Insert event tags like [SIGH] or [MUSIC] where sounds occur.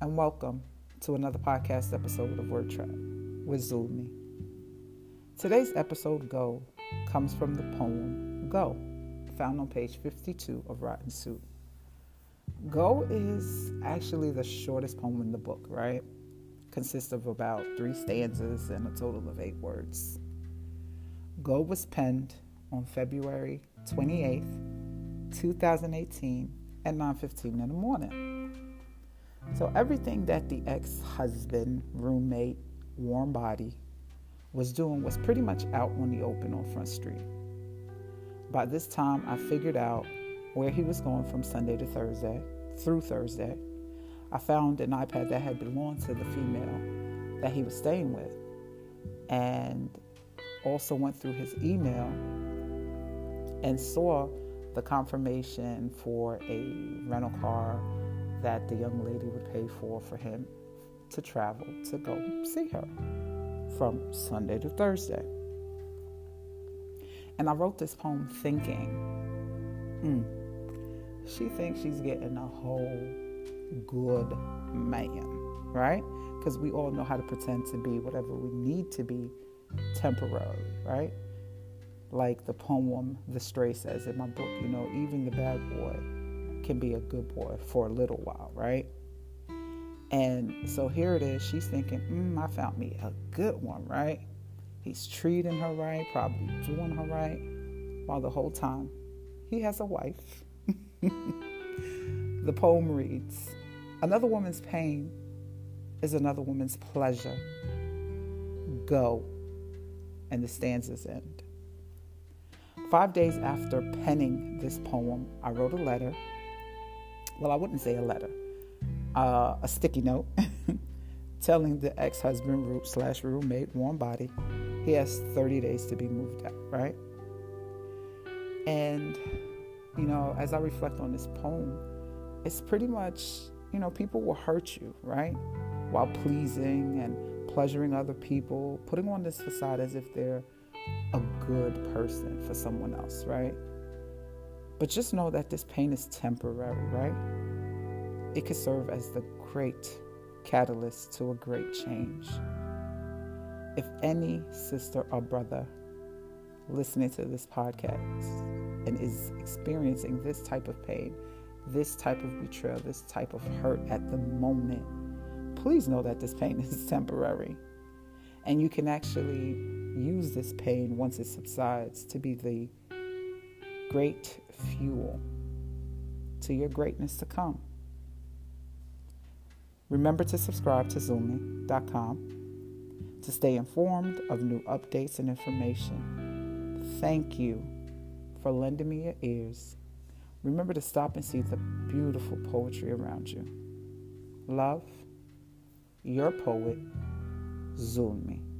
and welcome to another podcast episode of Word Trap with Zulmi. Today's episode Go comes from the poem Go, found on page 52 of Rotten Soup. Go is actually the shortest poem in the book, right? Consists of about three stanzas and a total of eight words. Go was penned on February 28th, 2018 at 9:15 in the morning. So everything that the ex-husband, roommate, warm body was doing was pretty much out on the open on Front Street. By this time, I figured out where he was going from Sunday to Thursday, through Thursday. I found an iPad that had belonged to the female that he was staying with, and also went through his email and saw the confirmation for a rental car that the young lady would pay for for him to travel to go see her from Sunday to Thursday. And I wrote this poem thinking, hmm, she thinks she's getting a whole good man, right? Because we all know how to pretend to be whatever we need to be temporarily, right? Like the poem The Stray says in my book, you know, even the bad boy can be a good boy for a little while, right? And so here it is. She's thinking, mm, I found me a good one, right? He's treating her right, probably doing her right, while the whole time he has a wife. [LAUGHS] the poem reads Another woman's pain is another woman's pleasure. Go. And the stanzas end. Five days after penning this poem, I wrote a letter. Well, I wouldn't say a letter, uh, a sticky note [LAUGHS] telling the ex husband slash roommate, warm body, he has 30 days to be moved out, right? And, you know, as I reflect on this poem, it's pretty much, you know, people will hurt you, right? While pleasing and pleasuring other people, putting on this facade as if they're a good person for someone else, right? But just know that this pain is temporary, right? It could serve as the great catalyst to a great change. If any sister or brother listening to this podcast and is experiencing this type of pain, this type of betrayal, this type of hurt at the moment, please know that this pain [LAUGHS] is temporary. And you can actually use this pain once it subsides to be the great fuel to your greatness to come. Remember to subscribe to Zulmi.com to stay informed of new updates and information. Thank you for lending me your ears. Remember to stop and see the beautiful poetry around you. Love, your poet, Zulmi.